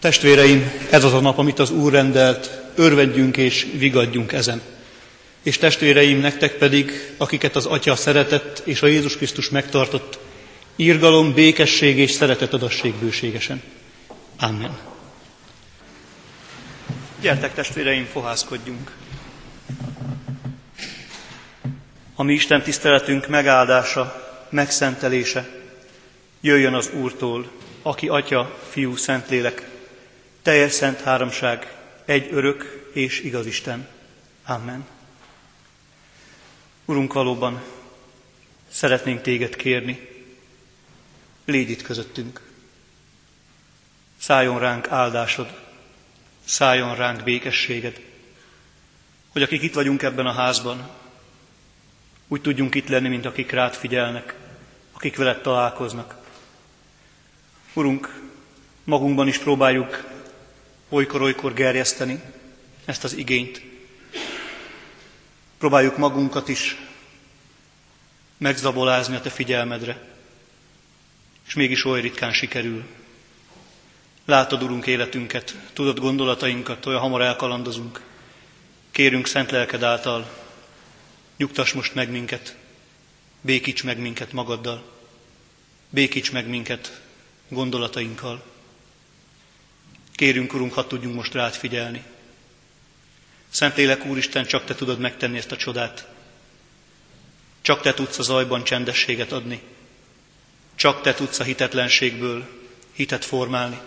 Testvéreim, ez az a nap, amit az Úr rendelt, örvendjünk és vigadjunk ezen. És testvéreim, nektek pedig, akiket az Atya szeretett és a Jézus Krisztus megtartott, írgalom, békesség és szeretet adassék bőségesen. Amen. Gyertek testvéreim, fohászkodjunk. A mi Isten tiszteletünk megáldása, megszentelése jöjjön az Úrtól, aki Atya, Fiú, Szentlélek, teljes szent háromság, egy örök és igaz Isten. Amen. Urunk, valóban szeretnénk téged kérni, légy itt közöttünk. Szálljon ránk áldásod, szálljon ránk békességed, hogy akik itt vagyunk ebben a házban, úgy tudjunk itt lenni, mint akik rád figyelnek, akik veled találkoznak. Urunk, magunkban is próbáljuk olykor-olykor gerjeszteni ezt az igényt. Próbáljuk magunkat is megzabolázni a te figyelmedre, és mégis oly ritkán sikerül. Látod, Urunk, életünket, tudod gondolatainkat, olyan hamar elkalandozunk. Kérünk szent lelked által, nyugtass most meg minket, békíts meg minket magaddal, békíts meg minket gondolatainkkal. Kérünk, Urunk, ha tudjunk most rád figyelni. Szentlélek Úristen, csak Te tudod megtenni ezt a csodát. Csak Te tudsz a zajban csendességet adni. Csak Te tudsz a hitetlenségből hitet formálni.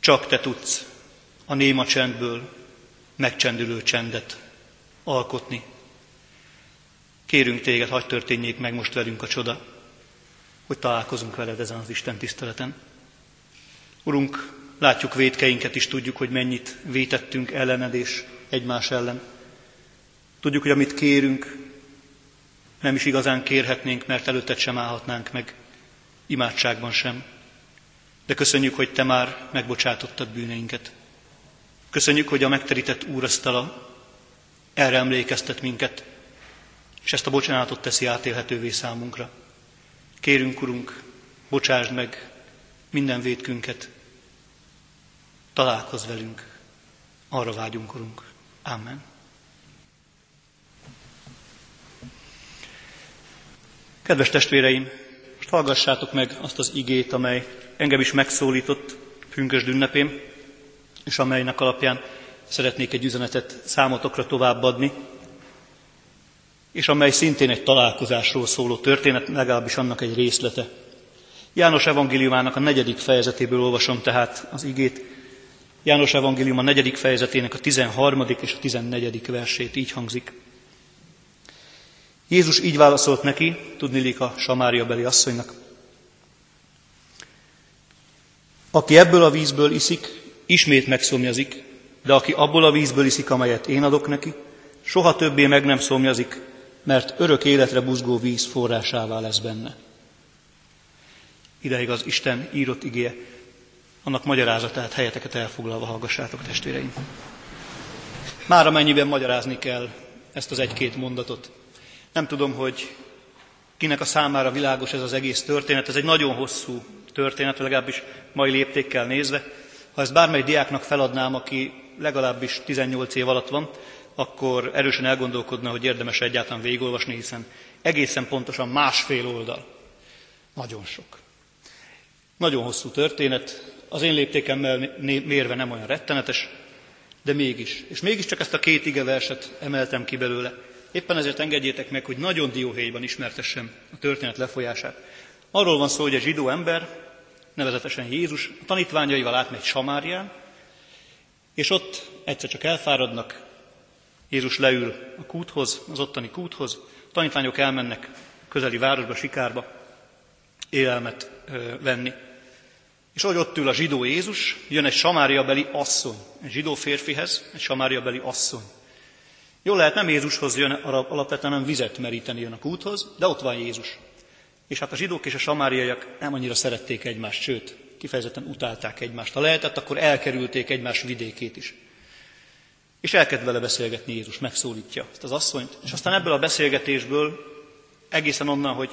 Csak Te tudsz a néma csendből megcsendülő csendet alkotni. Kérünk Téged, hagyd történjék meg most velünk a csoda, hogy találkozunk veled ezen az Isten tiszteleten. Urunk, látjuk védkeinket is, tudjuk, hogy mennyit vétettünk ellened és egymás ellen. Tudjuk, hogy amit kérünk, nem is igazán kérhetnénk, mert előtted sem állhatnánk meg, imádságban sem. De köszönjük, hogy Te már megbocsátottad bűneinket. Köszönjük, hogy a megterített úrasztala erre emlékeztet minket, és ezt a bocsánatot teszi átélhetővé számunkra. Kérünk, Urunk, bocsásd meg minden védkünket, találkozz velünk, arra vágyunk, Urunk. Amen. Kedves testvéreim, most hallgassátok meg azt az igét, amely engem is megszólított pünkösd ünnepén, és amelynek alapján szeretnék egy üzenetet számotokra továbbadni, és amely szintén egy találkozásról szóló történet, legalábbis annak egy részlete. János evangéliumának a negyedik fejezetéből olvasom tehát az igét. János evangélium a negyedik fejezetének a 13. és a 14. versét így hangzik. Jézus így válaszolt neki, tudnilik a Samária beli asszonynak. Aki ebből a vízből iszik, ismét megszomjazik, de aki abból a vízből iszik, amelyet én adok neki, soha többé meg nem szomjazik, mert örök életre buzgó víz forrásává lesz benne. Ideig az Isten írott igéje, annak magyarázatát helyeteket elfoglalva hallgassátok, testvéreim. Már amennyiben magyarázni kell ezt az egy-két mondatot. Nem tudom, hogy kinek a számára világos ez az egész történet. Ez egy nagyon hosszú történet, legalábbis mai léptékkel nézve. Ha ezt bármely diáknak feladnám, aki legalábbis 18 év alatt van, akkor erősen elgondolkodna, hogy érdemes egyáltalán végigolvasni, hiszen egészen pontosan másfél oldal. Nagyon sok. Nagyon hosszú történet, az én léptékemmel mérve nem olyan rettenetes, de mégis. És mégiscsak ezt a két ige verset emeltem ki belőle. Éppen ezért engedjétek meg, hogy nagyon dióhéjban ismertessem a történet lefolyását. Arról van szó, hogy egy zsidó ember, nevezetesen Jézus, a tanítványaival átmegy Samárián, és ott egyszer csak elfáradnak, Jézus leül a kúthoz, az ottani kúthoz, a tanítványok elmennek közeli városba, Sikárba élelmet venni. És ahogy ott ül a zsidó Jézus, jön egy samáriabeli asszony, egy zsidó férfihez, egy samáriabeli asszony. Jól lehet, nem Jézushoz jön alapvetően, hanem vizet meríteni jön a kúthoz, de ott van Jézus. És hát a zsidók és a samáriaiak nem annyira szerették egymást, sőt, kifejezetten utálták egymást. Ha lehetett, akkor elkerülték egymás vidékét is. És elkezd vele beszélgetni Jézus, megszólítja ezt az asszonyt, és aztán ebből a beszélgetésből, egészen onnan, hogy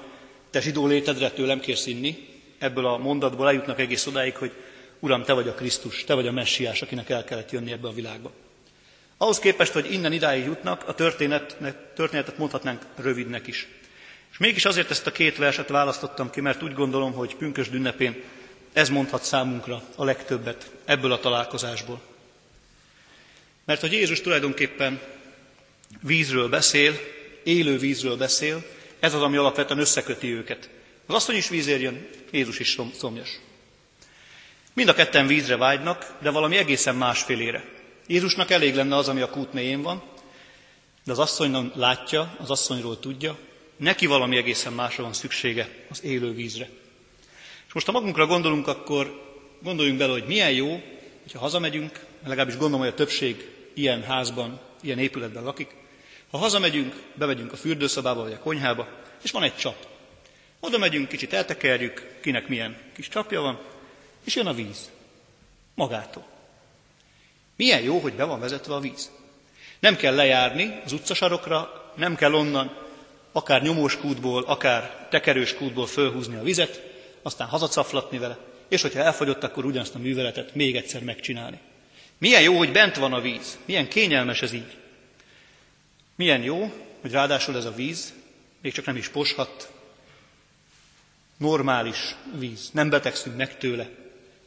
te zsidó létedre tőlem kérsz inni, ebből a mondatból eljutnak egész odáig, hogy Uram, Te vagy a Krisztus, Te vagy a messiás, akinek el kellett jönni ebbe a világba. Ahhoz képest, hogy innen idáig jutnak, a történetnek, történetet mondhatnánk rövidnek is. És mégis azért ezt a két verset választottam ki, mert úgy gondolom, hogy pünkösd ünnepén ez mondhat számunkra a legtöbbet ebből a találkozásból. Mert hogy Jézus tulajdonképpen vízről beszél, élő vízről beszél, ez az, ami alapvetően összeköti őket. Az asszony is vízért jön, Jézus is szomjas. Mind a ketten vízre vágynak, de valami egészen másfélére. Jézusnak elég lenne az, ami a kút mélyén van, de az asszony látja, az asszonyról tudja, neki valami egészen másra van szüksége, az élő vízre. És most ha magunkra gondolunk, akkor gondoljunk bele, hogy milyen jó, hogyha hazamegyünk, legalábbis gondolom, hogy a többség ilyen házban, ilyen épületben lakik, ha hazamegyünk, bemegyünk a fürdőszobába vagy a konyhába, és van egy csap. Oda megyünk, kicsit eltekerjük, kinek milyen kis csapja van, és jön a víz. Magától. Milyen jó, hogy be van vezetve a víz. Nem kell lejárni az utcasarokra, nem kell onnan akár nyomós kútból, akár tekerős kútból fölhúzni a vizet, aztán hazacaflatni vele, és hogyha elfogyott, akkor ugyanazt a műveletet még egyszer megcsinálni. Milyen jó, hogy bent van a víz, milyen kényelmes ez így. Milyen jó, hogy ráadásul ez a víz még csak nem is poshat, normális víz, nem betegszünk meg tőle,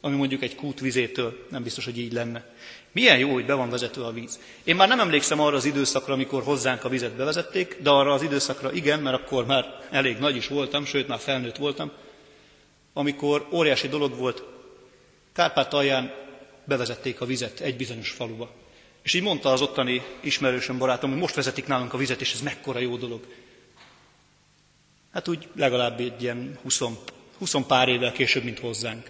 ami mondjuk egy kút vizétől nem biztos, hogy így lenne. Milyen jó, hogy be van vezetve a víz. Én már nem emlékszem arra az időszakra, amikor hozzánk a vizet bevezették, de arra az időszakra igen, mert akkor már elég nagy is voltam, sőt már felnőtt voltam, amikor óriási dolog volt, Kárpátalján bevezették a vizet egy bizonyos faluba. És így mondta az ottani ismerősöm, barátom, hogy most vezetik nálunk a vizet, és ez mekkora jó dolog. Hát úgy legalább egy ilyen 20, 20 pár évvel később, mint hozzánk.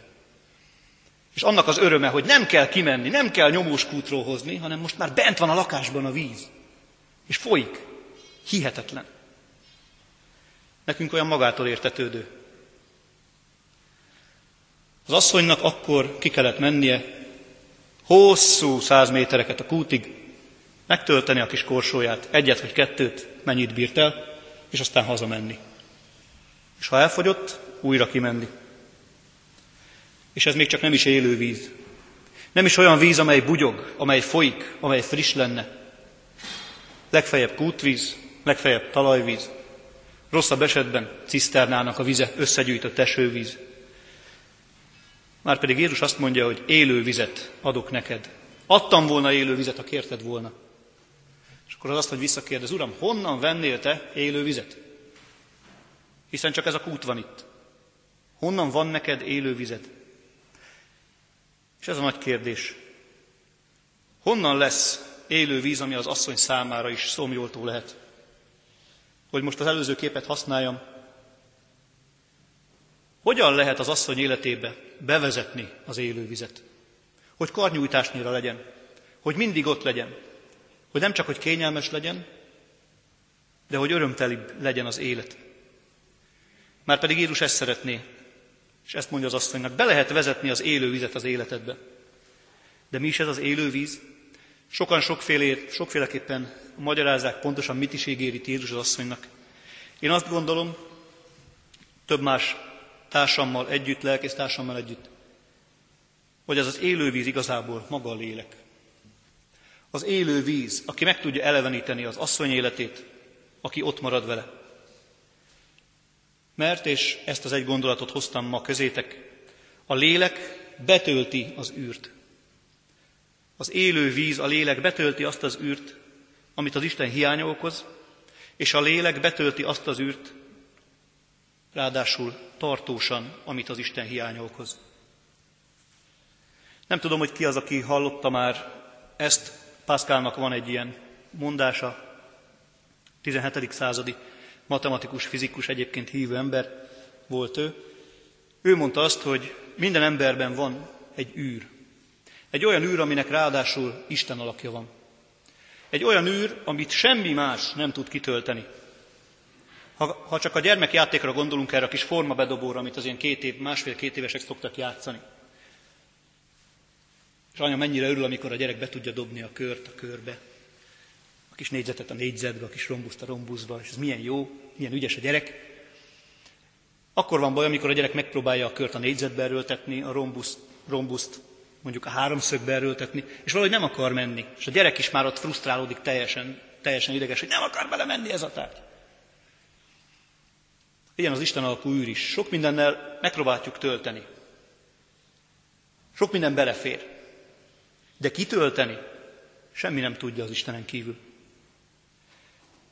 És annak az öröme, hogy nem kell kimenni, nem kell nyomós kútról hozni, hanem most már bent van a lakásban a víz. És folyik. Hihetetlen. Nekünk olyan magától értetődő. Az asszonynak akkor ki kellett mennie hosszú száz métereket a kútig, megtölteni a kis korsóját, egyet vagy kettőt, mennyit bírt el, és aztán hazamenni. És ha elfogyott, újra kimenni. És ez még csak nem is élő víz. Nem is olyan víz, amely bugyog, amely folyik, amely friss lenne. Legfeljebb kútvíz, legfeljebb talajvíz. Rosszabb esetben ciszternának a vize, összegyűjtött esővíz. Márpedig Jézus azt mondja, hogy élő vizet adok neked. Adtam volna élő vizet, ha kérted volna. És akkor az azt, hogy visszakérdez, Uram, honnan vennél te élő vizet? Hiszen csak ez a kút van itt. Honnan van neked élő vized? És ez a nagy kérdés. Honnan lesz élő víz, ami az asszony számára is szomjoltó lehet? Hogy most az előző képet használjam. Hogyan lehet az asszony életébe bevezetni az élő vizet? Hogy karnyújtásnyira legyen, hogy mindig ott legyen, hogy nem csak, hogy kényelmes legyen, de hogy örömtelibb legyen az élet. Már pedig Jézus ezt szeretné, és ezt mondja az asszonynak, be lehet vezetni az élő vizet az életedbe. De mi is ez az élő víz? Sokan sokféle, sokféleképpen magyarázzák pontosan, mit is ígéri Jézus az asszonynak. Én azt gondolom, több más társammal együtt, lelkész társammal együtt, hogy ez az élő víz igazából maga a lélek. Az élő víz, aki meg tudja eleveníteni az asszony életét, aki ott marad vele. Mert, és ezt az egy gondolatot hoztam ma közétek, a lélek betölti az űrt. Az élő víz, a lélek betölti azt az űrt, amit az Isten hiánya okoz, és a lélek betölti azt az űrt, ráadásul tartósan, amit az Isten hiánya okoz. Nem tudom, hogy ki az, aki hallotta már ezt. Pászkálnak van egy ilyen mondása, 17. századi matematikus, fizikus, egyébként hívő ember volt ő. Ő mondta azt, hogy minden emberben van egy űr. Egy olyan űr, aminek ráadásul Isten alakja van. Egy olyan űr, amit semmi más nem tud kitölteni. Ha, ha csak a gyermekjátékra gondolunk erre a kis formabedobóra, amit az ilyen két év, másfél-két évesek szoktak játszani. És anya mennyire örül, amikor a gyerek be tudja dobni a kört a körbe, a kis négyzetet a négyzetbe, a kis rombuszt a rombuszba, és ez milyen jó, milyen ügyes a gyerek. Akkor van baj, amikor a gyerek megpróbálja a kört a négyzetbe erőltetni, a rombuszt rombuszt mondjuk a háromszögbe erőltetni, és valahogy nem akar menni. És a gyerek is már ott frusztrálódik teljesen, teljesen ideges, hogy nem akar bele menni ez a tárgy. Ilyen az Isten alakú űr is. Sok mindennel megpróbáljuk tölteni. Sok minden belefér. De kitölteni semmi nem tudja az Istenen kívül.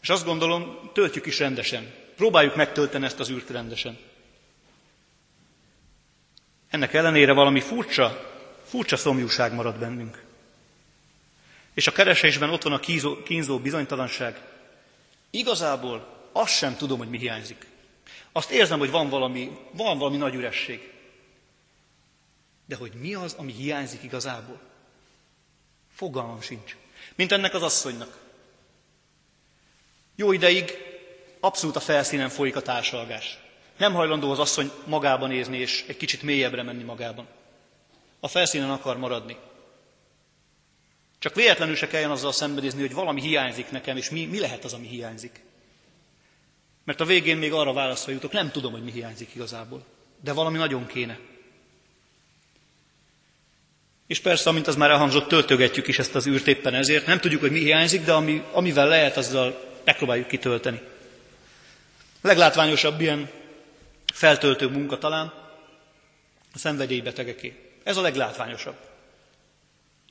És azt gondolom, töltjük is rendesen. Próbáljuk megtölteni ezt az űrt rendesen. Ennek ellenére valami furcsa, furcsa szomjúság marad bennünk. És a keresésben ott van a kínzó, kínzó bizonytalanság. Igazából azt sem tudom, hogy mi hiányzik. Azt érzem, hogy van valami, van valami nagy üresség. De hogy mi az, ami hiányzik igazából? Fogalmam sincs. Mint ennek az asszonynak. Jó ideig abszolút a felszínen folyik a társalgás. Nem hajlandó az asszony magában nézni, és egy kicsit mélyebbre menni magában. A felszínen akar maradni. Csak véletlenül se kelljen azzal szembenézni, hogy valami hiányzik nekem, és mi, mi lehet az, ami hiányzik. Mert a végén még arra válaszra jutok, nem tudom, hogy mi hiányzik igazából. De valami nagyon kéne. És persze, amint az már elhangzott, töltögetjük is ezt az űrt éppen ezért. Nem tudjuk, hogy mi hiányzik, de ami, amivel lehet, azzal megpróbáljuk kitölteni. Leglátványosabb ilyen feltöltő munka talán a szenvedélybetegeké. Ez a leglátványosabb.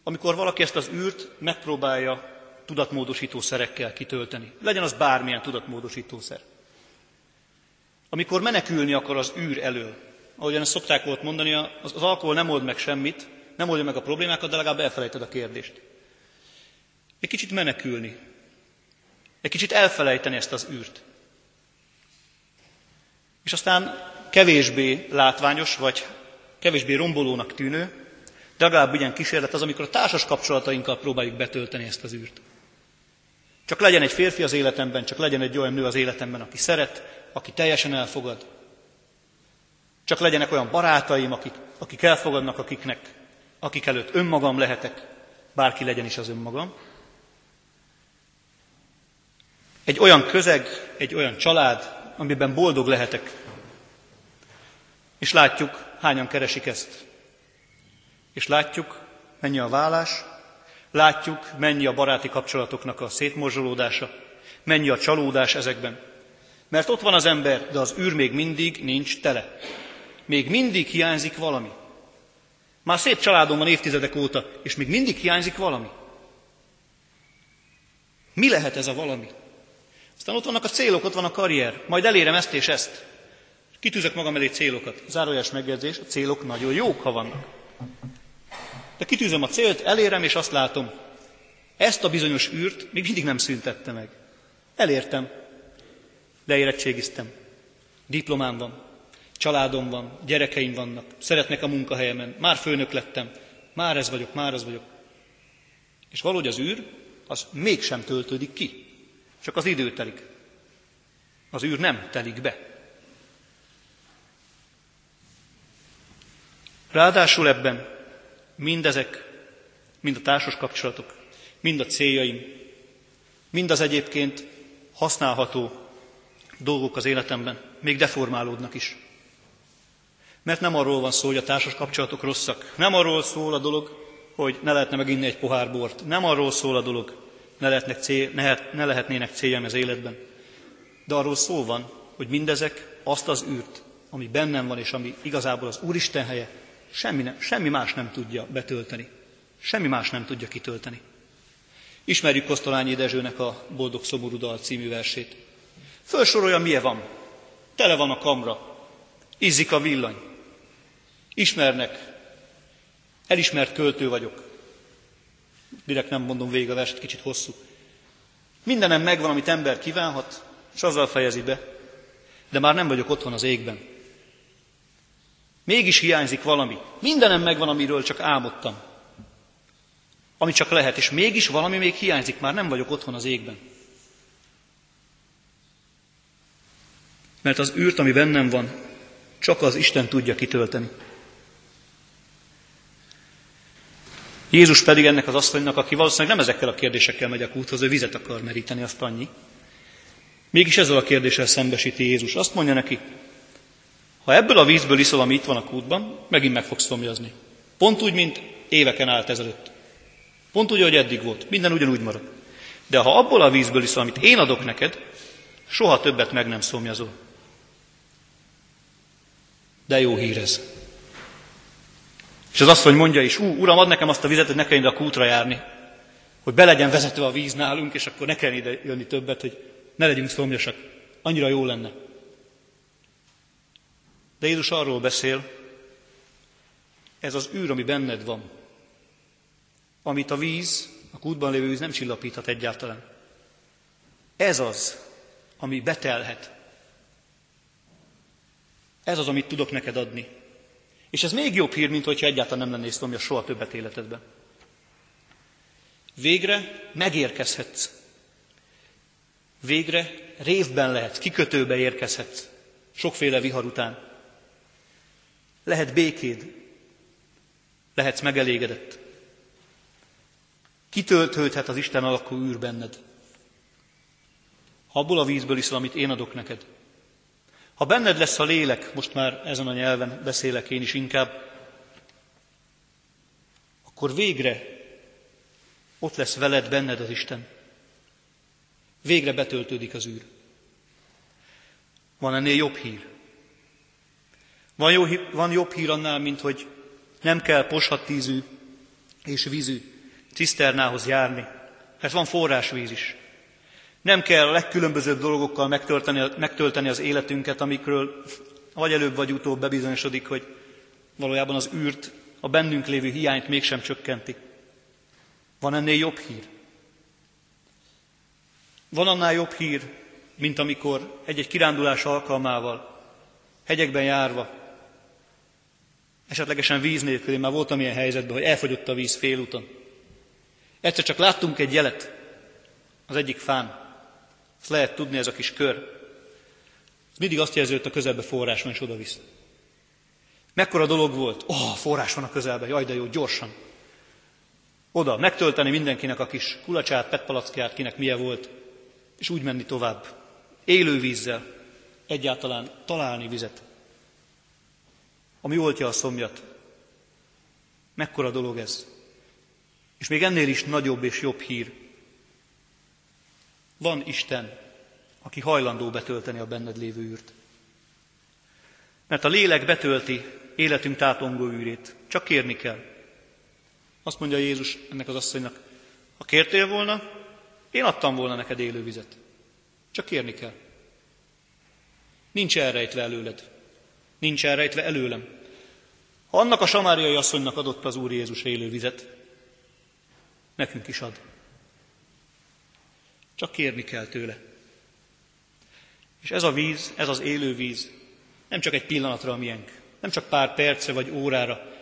Amikor valaki ezt az űrt megpróbálja tudatmódosító szerekkel kitölteni. Legyen az bármilyen tudatmódosítószer. Amikor menekülni akar az űr elől, ahogyan ezt szokták volt mondani, az, az alkohol nem old meg semmit, nem oldja meg a problémákat, de legalább elfelejted a kérdést. Egy kicsit menekülni. Egy kicsit elfelejteni ezt az űrt. És aztán kevésbé látványos, vagy kevésbé rombolónak tűnő, de legalább ilyen kísérlet az, amikor a társas kapcsolatainkkal próbáljuk betölteni ezt az űrt. Csak legyen egy férfi az életemben, csak legyen egy olyan nő az életemben, aki szeret, aki teljesen elfogad. Csak legyenek olyan barátaim, akik, akik elfogadnak, akiknek, akik előtt önmagam lehetek, bárki legyen is az önmagam. Egy olyan közeg, egy olyan család, amiben boldog lehetek. És látjuk, hányan keresik ezt. És látjuk, mennyi a vállás, látjuk, mennyi a baráti kapcsolatoknak a szétmorzsolódása, mennyi a csalódás ezekben. Mert ott van az ember, de az űr még mindig nincs tele. Még mindig hiányzik valami. Már szép családom van évtizedek óta, és még mindig hiányzik valami. Mi lehet ez a valami? Aztán ott vannak a célok, ott van a karrier. Majd elérem ezt és ezt. Kitűzök magam elé célokat. Zárójás megjegyzés, a célok nagyon jók, ha vannak. De kitűzöm a célt, elérem, és azt látom, ezt a bizonyos űrt még mindig nem szüntette meg. Elértem, leérettségiztem, diplomám van, családom van, gyerekeim vannak, szeretnek a munkahelyemen, már főnök lettem, már ez vagyok, már az vagyok. És valahogy az űr, az mégsem töltődik ki. Csak az idő telik. Az űr nem telik be. Ráadásul ebben mindezek, mind a társas kapcsolatok, mind a céljaim, mind az egyébként használható dolgok az életemben még deformálódnak is. Mert nem arról van szó, hogy a társas kapcsolatok rosszak. Nem arról szól a dolog, hogy ne lehetne meginni egy pohár bort. Nem arról szól a dolog, ne, lehetnek cél, ne, ne lehetnének céljaim az életben. De arról szó van, hogy mindezek azt az űrt, ami bennem van, és ami igazából az Úristen helye, semmi, nem, semmi más nem tudja betölteni. Semmi más nem tudja kitölteni. Ismerjük Kosztolányi Dezsőnek a Boldog Szomorú Dal című versét. Fölsorolja, milyen van. Tele van a kamra. Izzik a villany. Ismernek. Elismert költő vagyok. Direkt nem mondom végig a verset, kicsit hosszú. Mindenem megvan, amit ember kívánhat, és azzal fejezi be. De már nem vagyok otthon az égben. Mégis hiányzik valami. Mindenem megvan, amiről csak álmodtam. Ami csak lehet, és mégis valami még hiányzik, már nem vagyok otthon az égben. Mert az űrt, ami bennem van, csak az Isten tudja kitölteni. Jézus pedig ennek az asszonynak, aki valószínűleg nem ezekkel a kérdésekkel megy a kúthoz, ő vizet akar meríteni, azt annyi. Mégis ezzel a kérdéssel szembesíti Jézus. Azt mondja neki, ha ebből a vízből iszol, ami itt van a kútban, megint meg fogsz szomjazni. Pont úgy, mint éveken állt ezelőtt. Pont úgy, ahogy eddig volt. Minden ugyanúgy marad. De ha abból a vízből iszol, amit én adok neked, soha többet meg nem szomjazol. De jó hír ez. És az asszony mondja is, ú, uram, ad nekem azt a vizet, hogy ne kelljen ide a kútra járni. Hogy be legyen vezetve a víz nálunk, és akkor ne kelljen ide jönni többet, hogy ne legyünk szomjasak. Annyira jó lenne. De Jézus arról beszél, ez az űr, ami benned van, amit a víz, a kútban lévő víz nem csillapíthat egyáltalán. Ez az, ami betelhet. Ez az, amit tudok neked adni. És ez még jobb hír, mint hogyha egyáltalán nem lennész szomja soha többet életedben. Végre megérkezhetsz. Végre révben lehet, kikötőbe érkezhetsz. Sokféle vihar után. Lehet békéd. Lehetsz megelégedett. Kitöltődhet az Isten alakú űr benned. Abból a vízből iszol, amit én adok neked. Ha benned lesz a lélek, most már ezen a nyelven beszélek én is inkább, akkor végre ott lesz veled benned az Isten. Végre betöltődik az űr. Van ennél jobb hír. Van, jó, van jobb hír annál, mint hogy nem kell poshat tízű és vízű ciszternához járni, mert van forrásvíz is. Nem kell a legkülönbözőbb dolgokkal megtölteni, megtölteni az életünket, amikről vagy előbb vagy utóbb bebizonyosodik, hogy valójában az űrt, a bennünk lévő hiányt mégsem csökkenti. Van ennél jobb hír? Van annál jobb hír, mint amikor egy-egy kirándulás alkalmával, hegyekben járva, esetlegesen víz nélkül, én már voltam ilyen helyzetben, hogy elfogyott a víz félúton. Egyszer csak láttunk egy jelet az egyik fán, ezt lehet tudni, ez a kis kör. Mindig azt jelzi, hogy a közelbe forrás van, és oda visz. Mekkora dolog volt? Ó, oh, forrás van a közelben, jaj, de jó, gyorsan. Oda, megtölteni mindenkinek a kis kulacsát, petpalackját, kinek milyen volt, és úgy menni tovább. Élő vízzel, egyáltalán találni vizet, ami oltja a szomjat. Mekkora dolog ez? És még ennél is nagyobb és jobb hír, van Isten, aki hajlandó betölteni a benned lévő űrt. Mert a lélek betölti életünk tátongó űrét. Csak kérni kell. Azt mondja Jézus ennek az asszonynak, ha kértél volna, én adtam volna neked élő vizet. Csak kérni kell. Nincs elrejtve előled. Nincs elrejtve előlem. Ha annak a samáriai asszonynak adott az Úr Jézus élő vizet, nekünk is ad. Csak kérni kell tőle. És ez a víz, ez az élő víz, nem csak egy pillanatra a miénk, nem csak pár perce vagy órára,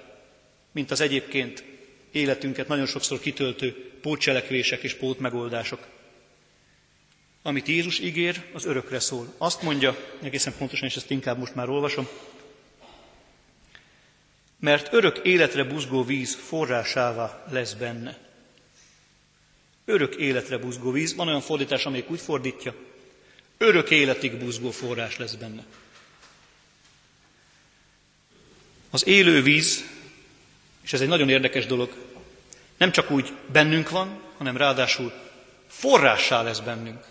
mint az egyébként életünket nagyon sokszor kitöltő pótcselekvések és pótmegoldások. Amit Jézus ígér, az örökre szól. Azt mondja, egészen pontosan, és ezt inkább most már olvasom, mert örök életre buzgó víz forrásává lesz benne. Örök életre buzgó víz. Van olyan fordítás, amelyik úgy fordítja, örök életig buzgó forrás lesz benne. Az élő víz, és ez egy nagyon érdekes dolog, nem csak úgy bennünk van, hanem ráadásul forrássá lesz bennünk.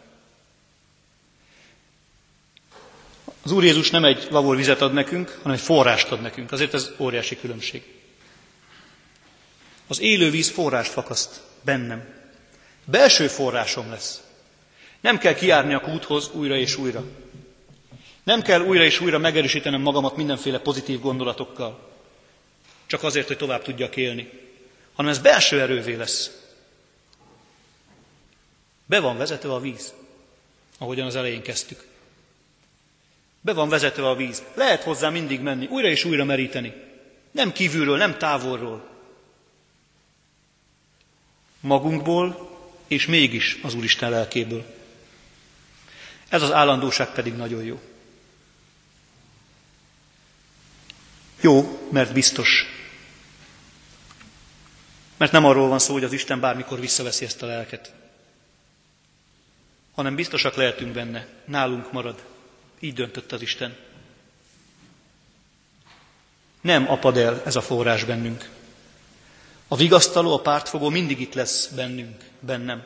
Az Úr Jézus nem egy lavor vizet ad nekünk, hanem egy forrást ad nekünk. Azért ez óriási különbség. Az élő víz forrást fakaszt bennem. Belső forrásom lesz. Nem kell kiárni a kúthoz újra és újra. Nem kell újra és újra megerősítenem magamat mindenféle pozitív gondolatokkal. Csak azért, hogy tovább tudjak élni. Hanem ez belső erővé lesz. Be van vezetve a víz, ahogyan az elején kezdtük. Be van vezetve a víz. Lehet hozzá mindig menni, újra és újra meríteni. Nem kívülről, nem távolról. Magunkból és mégis az Úristen lelkéből. Ez az állandóság pedig nagyon jó. Jó, mert biztos. Mert nem arról van szó, hogy az Isten bármikor visszaveszi ezt a lelket, hanem biztosak lehetünk benne, nálunk marad. Így döntött az Isten. Nem apad el ez a forrás bennünk. A vigasztaló, a pártfogó mindig itt lesz bennünk, bennem.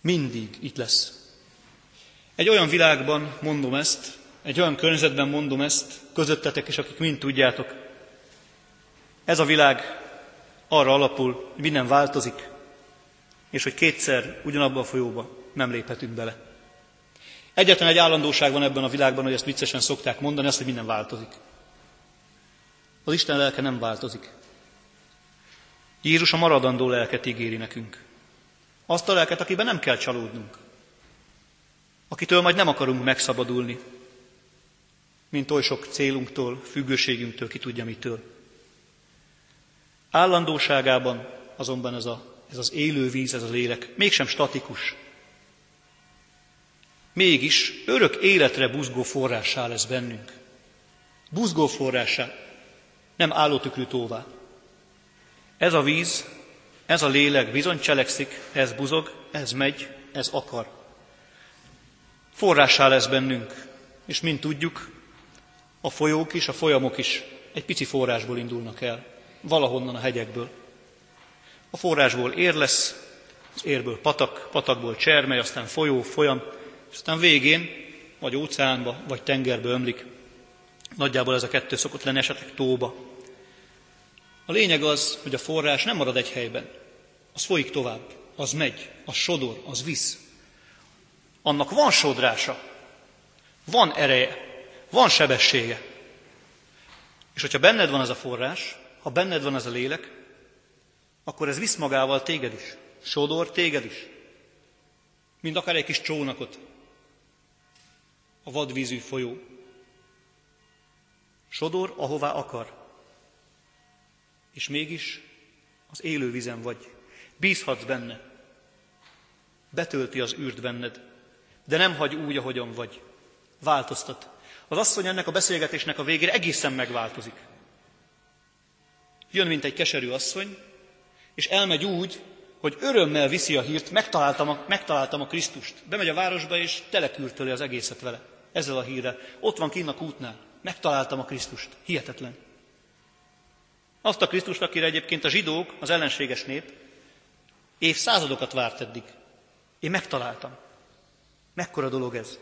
Mindig itt lesz. Egy olyan világban mondom ezt, egy olyan környezetben mondom ezt, közöttetek is, akik mind tudjátok. Ez a világ arra alapul, hogy minden változik, és hogy kétszer ugyanabba a folyóba nem léphetünk bele. Egyetlen egy állandóság van ebben a világban, hogy ezt viccesen szokták mondani, azt, hogy minden változik. Az Isten lelke nem változik. Jézus a maradandó lelket ígéri nekünk. Azt a lelket, akiben nem kell csalódnunk. Akitől majd nem akarunk megszabadulni, mint oly sok célunktól, függőségünktől, ki tudja mitől. Állandóságában azonban ez, a, ez az élő víz, ez a lélek mégsem statikus. Mégis örök életre buzgó forrássá lesz bennünk. Buzgó forrássá, nem állótükrű tóvá. Ez a víz, ez a lélek bizony cselekszik, ez buzog, ez megy, ez akar. Forrássá lesz bennünk, és mint tudjuk, a folyók is, a folyamok is egy pici forrásból indulnak el, valahonnan a hegyekből. A forrásból ér lesz, az érből patak, patakból csermely, aztán folyó, folyam, és aztán végén vagy óceánba, vagy tengerbe ömlik. Nagyjából ez a kettő szokott lenni, esetleg tóba. A lényeg az, hogy a forrás nem marad egy helyben. Az folyik tovább, az megy, az sodor, az visz. Annak van sodrása, van ereje, van sebessége. És hogyha benned van ez a forrás, ha benned van ez a lélek, akkor ez visz magával téged is. Sodor téged is. Mint akár egy kis csónakot. A vadvízű folyó. Sodor, ahová akar. És mégis az élő vizen vagy. Bízhatsz benne. Betölti az űrt benned. De nem hagy úgy, ahogyan vagy. Változtat. Az asszony ennek a beszélgetésnek a végére egészen megváltozik. Jön, mint egy keserű asszony, és elmegy úgy, hogy örömmel viszi a hírt, megtaláltam a, megtaláltam a Krisztust. Bemegy a városba, és telekürtöli az egészet vele. Ezzel a hírre. Ott van kinn a kútnál. Megtaláltam a Krisztust. Hihetetlen. Azt a Krisztust, akire egyébként a zsidók, az ellenséges nép, évszázadokat várt eddig. Én megtaláltam. Mekkora dolog ez?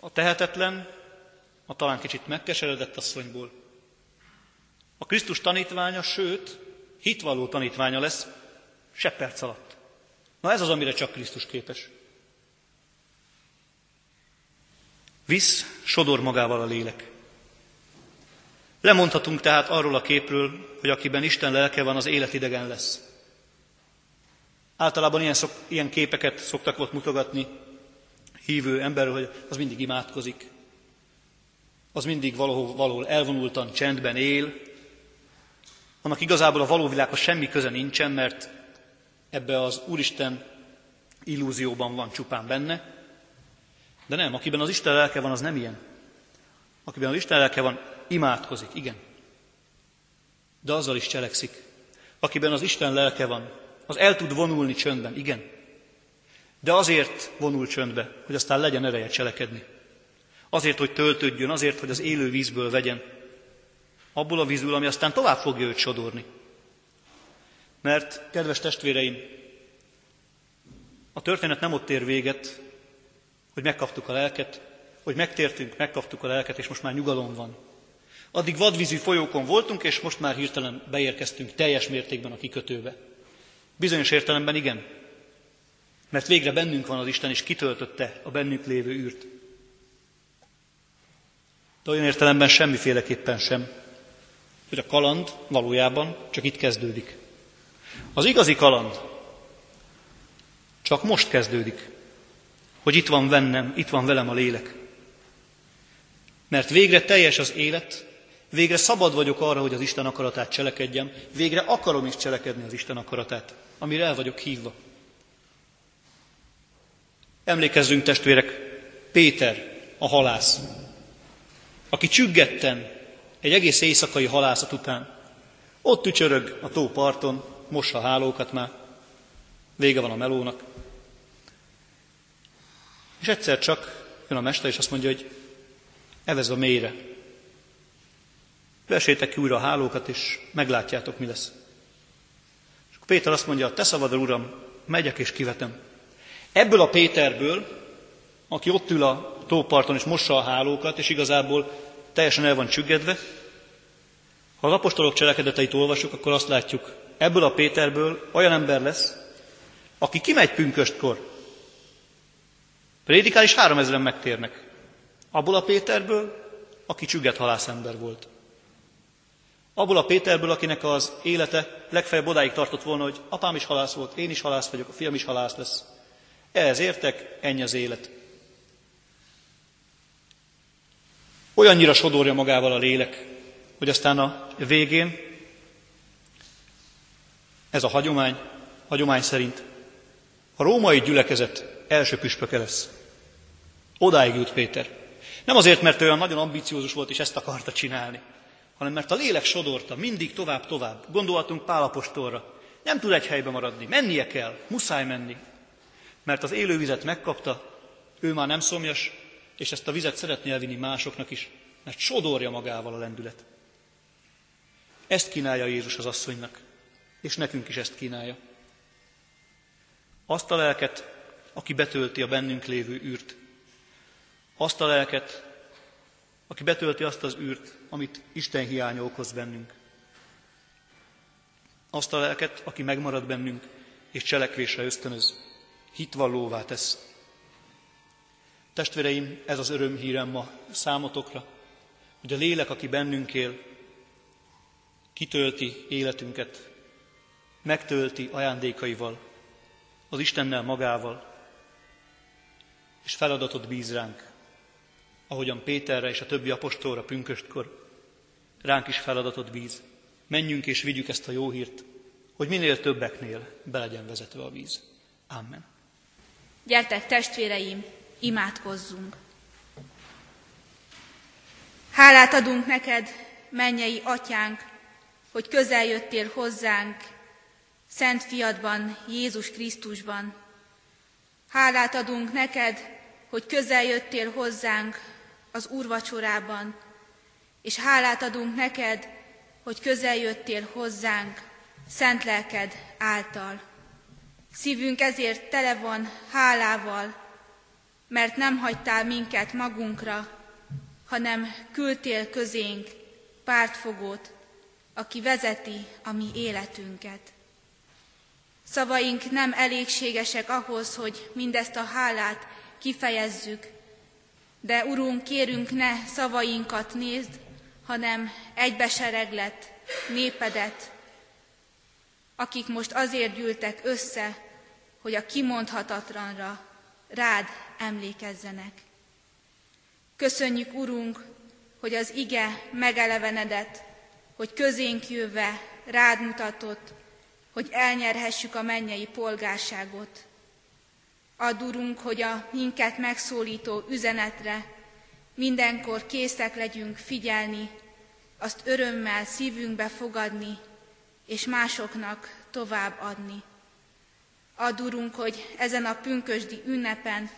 A tehetetlen, a talán kicsit megkeseredett asszonyból. A Krisztus tanítványa, sőt, hitvaló tanítványa lesz se perc alatt. Na ez az, amire csak Krisztus képes. Visz, sodor magával a lélek. Lemondhatunk tehát arról a képről, hogy akiben Isten lelke van, az életidegen lesz. Általában ilyen, szok, ilyen képeket szoktak ott mutogatni hívő emberről, hogy az mindig imádkozik, az mindig valahol, valahol elvonultan, csendben él, annak igazából a való világhoz semmi köze nincsen, mert ebbe az Úristen illúzióban van csupán benne, de nem, akiben az Isten lelke van, az nem ilyen. Akiben az Isten lelke van, imádkozik, igen. De azzal is cselekszik. Akiben az Isten lelke van, az el tud vonulni csöndben, igen. De azért vonul csöndbe, hogy aztán legyen ereje cselekedni. Azért, hogy töltődjön, azért, hogy az élő vízből vegyen. Abból a vízből, ami aztán tovább fogja őt sodorni. Mert, kedves testvéreim, a történet nem ott ér véget, hogy megkaptuk a lelket, hogy megtértünk, megkaptuk a lelket, és most már nyugalom van. Addig vadvízű folyókon voltunk, és most már hirtelen beérkeztünk teljes mértékben a kikötőbe. Bizonyos értelemben igen, mert végre bennünk van az Isten, és kitöltötte a bennünk lévő űrt. De olyan értelemben semmiféleképpen sem, hogy a kaland valójában csak itt kezdődik. Az igazi kaland csak most kezdődik, hogy itt van bennem, itt van velem a lélek. Mert végre teljes az élet, végre szabad vagyok arra, hogy az Isten akaratát cselekedjem, végre akarom is cselekedni az Isten akaratát, amire el vagyok hívva. Emlékezzünk testvérek, Péter, a halász, aki csüggetten egy egész éjszakai halászat után ott tücsörög a tó parton, mossa a hálókat már, vége van a melónak. És egyszer csak jön a mester, és azt mondja, hogy evez a mélyre. Vesétek ki újra a hálókat, és meglátjátok, mi lesz. És Péter azt mondja, te szabad, Uram, megyek és kivetem. Ebből a Péterből, aki ott ül a tóparton és mossa a hálókat, és igazából teljesen el van csüggedve, ha az apostolok cselekedeteit olvasjuk, akkor azt látjuk, ebből a Péterből olyan ember lesz, aki kimegy pünköstkor, prédikál, és három ezeren megtérnek. Abból a Péterből, aki csügget halászember volt. Abból a Péterből, akinek az élete legfeljebb odáig tartott volna, hogy apám is halász volt, én is halász vagyok, a fiam is halász lesz. Ehhez értek, ennyi az élet. Olyannyira sodorja magával a lélek, hogy aztán a végén ez a hagyomány, hagyomány szerint a római gyülekezet első püspöke lesz. Odáig jut Péter. Nem azért, mert olyan nagyon ambiciózus volt, és ezt akarta csinálni, hanem mert a lélek sodorta, mindig tovább-tovább. Gondolhatunk Pálapostolra. Nem tud egy helybe maradni, mennie kell, muszáj menni. Mert az élővizet megkapta, ő már nem szomjas, és ezt a vizet szeretné elvinni másoknak is, mert sodorja magával a lendület. Ezt kínálja Jézus az asszonynak, és nekünk is ezt kínálja. Azt a lelket, aki betölti a bennünk lévő űrt. Azt a lelket, aki betölti azt az űrt, amit Isten hiánya okoz bennünk. Azt a lelket, aki megmarad bennünk, és cselekvésre ösztönöz, hitvallóvá tesz. Testvéreim, ez az örömhírem ma számotokra, hogy a lélek, aki bennünk él, kitölti életünket, megtölti ajándékaival, az Istennel magával, és feladatot bíz ránk, ahogyan Péterre és a többi apostolra pünköstkor ránk is feladatot bíz. Menjünk és vigyük ezt a jó hírt, hogy minél többeknél be legyen vezetve a víz. Amen. Gyertek testvéreim, imádkozzunk! Hálát adunk neked, mennyei atyánk, hogy közel jöttél hozzánk, Szent Fiadban, Jézus Krisztusban. Hálát adunk neked, hogy közel jöttél hozzánk az úrvacsorában, és hálát adunk neked, hogy közel jöttél hozzánk szent lelked által. Szívünk ezért tele van hálával, mert nem hagytál minket magunkra, hanem küldtél közénk pártfogót, aki vezeti a mi életünket. Szavaink nem elégségesek ahhoz, hogy mindezt a hálát kifejezzük, de Urunk, kérünk ne szavainkat nézd, hanem egybesereglett népedet, akik most azért gyűltek össze, hogy a kimondhatatlanra rád emlékezzenek. Köszönjük, Urunk, hogy az ige megelevenedett, hogy közénk jöve rád mutatott, hogy elnyerhessük a mennyei polgárságot. Add, Urunk, hogy a minket megszólító üzenetre mindenkor készek legyünk figyelni, azt örömmel szívünkbe fogadni, és másoknak tovább adni. Add, Urunk, hogy ezen a pünkösdi ünnepen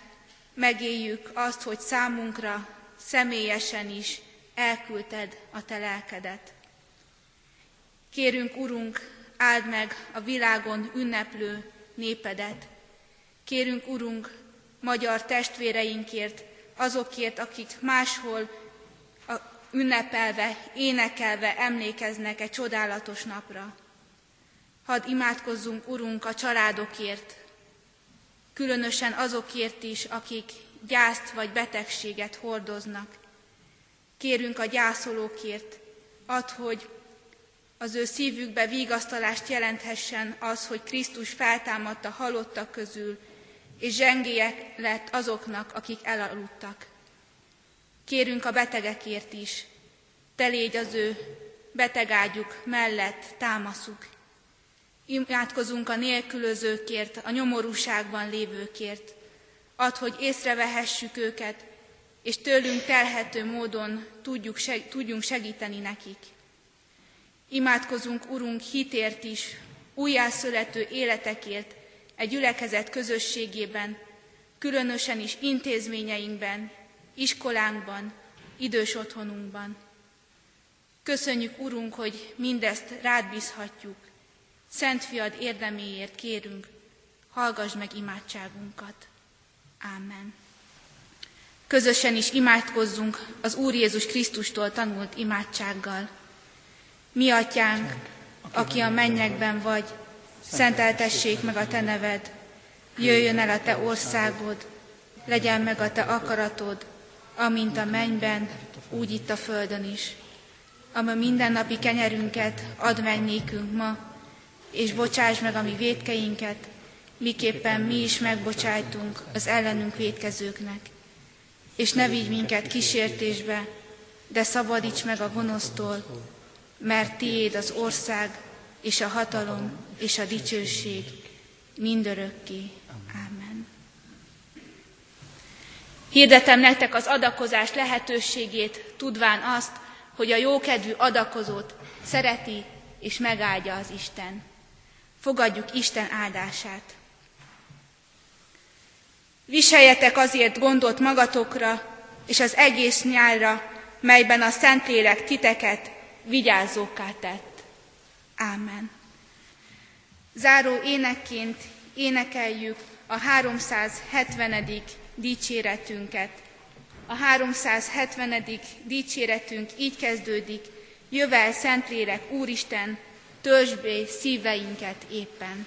megéljük azt, hogy számunkra személyesen is elküldted a te lelkedet. Kérünk, Urunk, áld meg a világon ünneplő népedet. Kérünk, Urunk, magyar testvéreinkért, azokért, akik máshol ünnepelve, énekelve emlékeznek egy csodálatos napra. Hadd imádkozzunk, Urunk, a családokért, különösen azokért is, akik gyászt vagy betegséget hordoznak. Kérünk a gyászolókért, add, hogy az ő szívükbe vigasztalást jelenthessen az, hogy Krisztus feltámadta halottak közül, és zsengélyek lett azoknak, akik elaludtak. Kérünk a betegekért is, te légy az ő betegágyuk mellett támaszuk. Imádkozunk a nélkülözőkért, a nyomorúságban lévőkért. Add, hogy észrevehessük őket, és tőlünk telhető módon tudjuk, seg- tudjunk segíteni nekik. Imádkozunk, Urunk, hitért is, újjászülető életekért, egy gyülekezet közösségében, különösen is intézményeinkben, iskolánkban, idős otthonunkban. Köszönjük, Urunk, hogy mindezt rád bízhatjuk. Szent fiad érdeméért kérünk, hallgass meg imádságunkat. Ámen. Közösen is imádkozzunk az Úr Jézus Krisztustól tanult imádsággal. Mi atyánk, aki a mennyekben vagy, szenteltessék meg a te neved, jöjjön el a te országod, legyen meg a te akaratod, amint a mennyben, úgy itt a földön is. Ama mindennapi kenyerünket add meg nékünk ma, és bocsáss meg a mi védkeinket, miképpen mi is megbocsájtunk az ellenünk védkezőknek. És ne vigy minket kísértésbe, de szabadíts meg a gonosztól, mert tiéd az ország, és a hatalom, és a dicsőség mindörökké. Ámen. Hirdetem nektek az adakozás lehetőségét, tudván azt, hogy a jókedvű adakozót szereti és megáldja az Isten. Fogadjuk Isten áldását. Viseljetek azért gondot magatokra és az egész nyárra, melyben a Szentlélek titeket vigyázóká tett. Ámen. Záró énekként énekeljük a 370. dicséretünket. A 370. dicséretünk így kezdődik, jövel Szentlélek Úristen, törzsbé szíveinket éppen.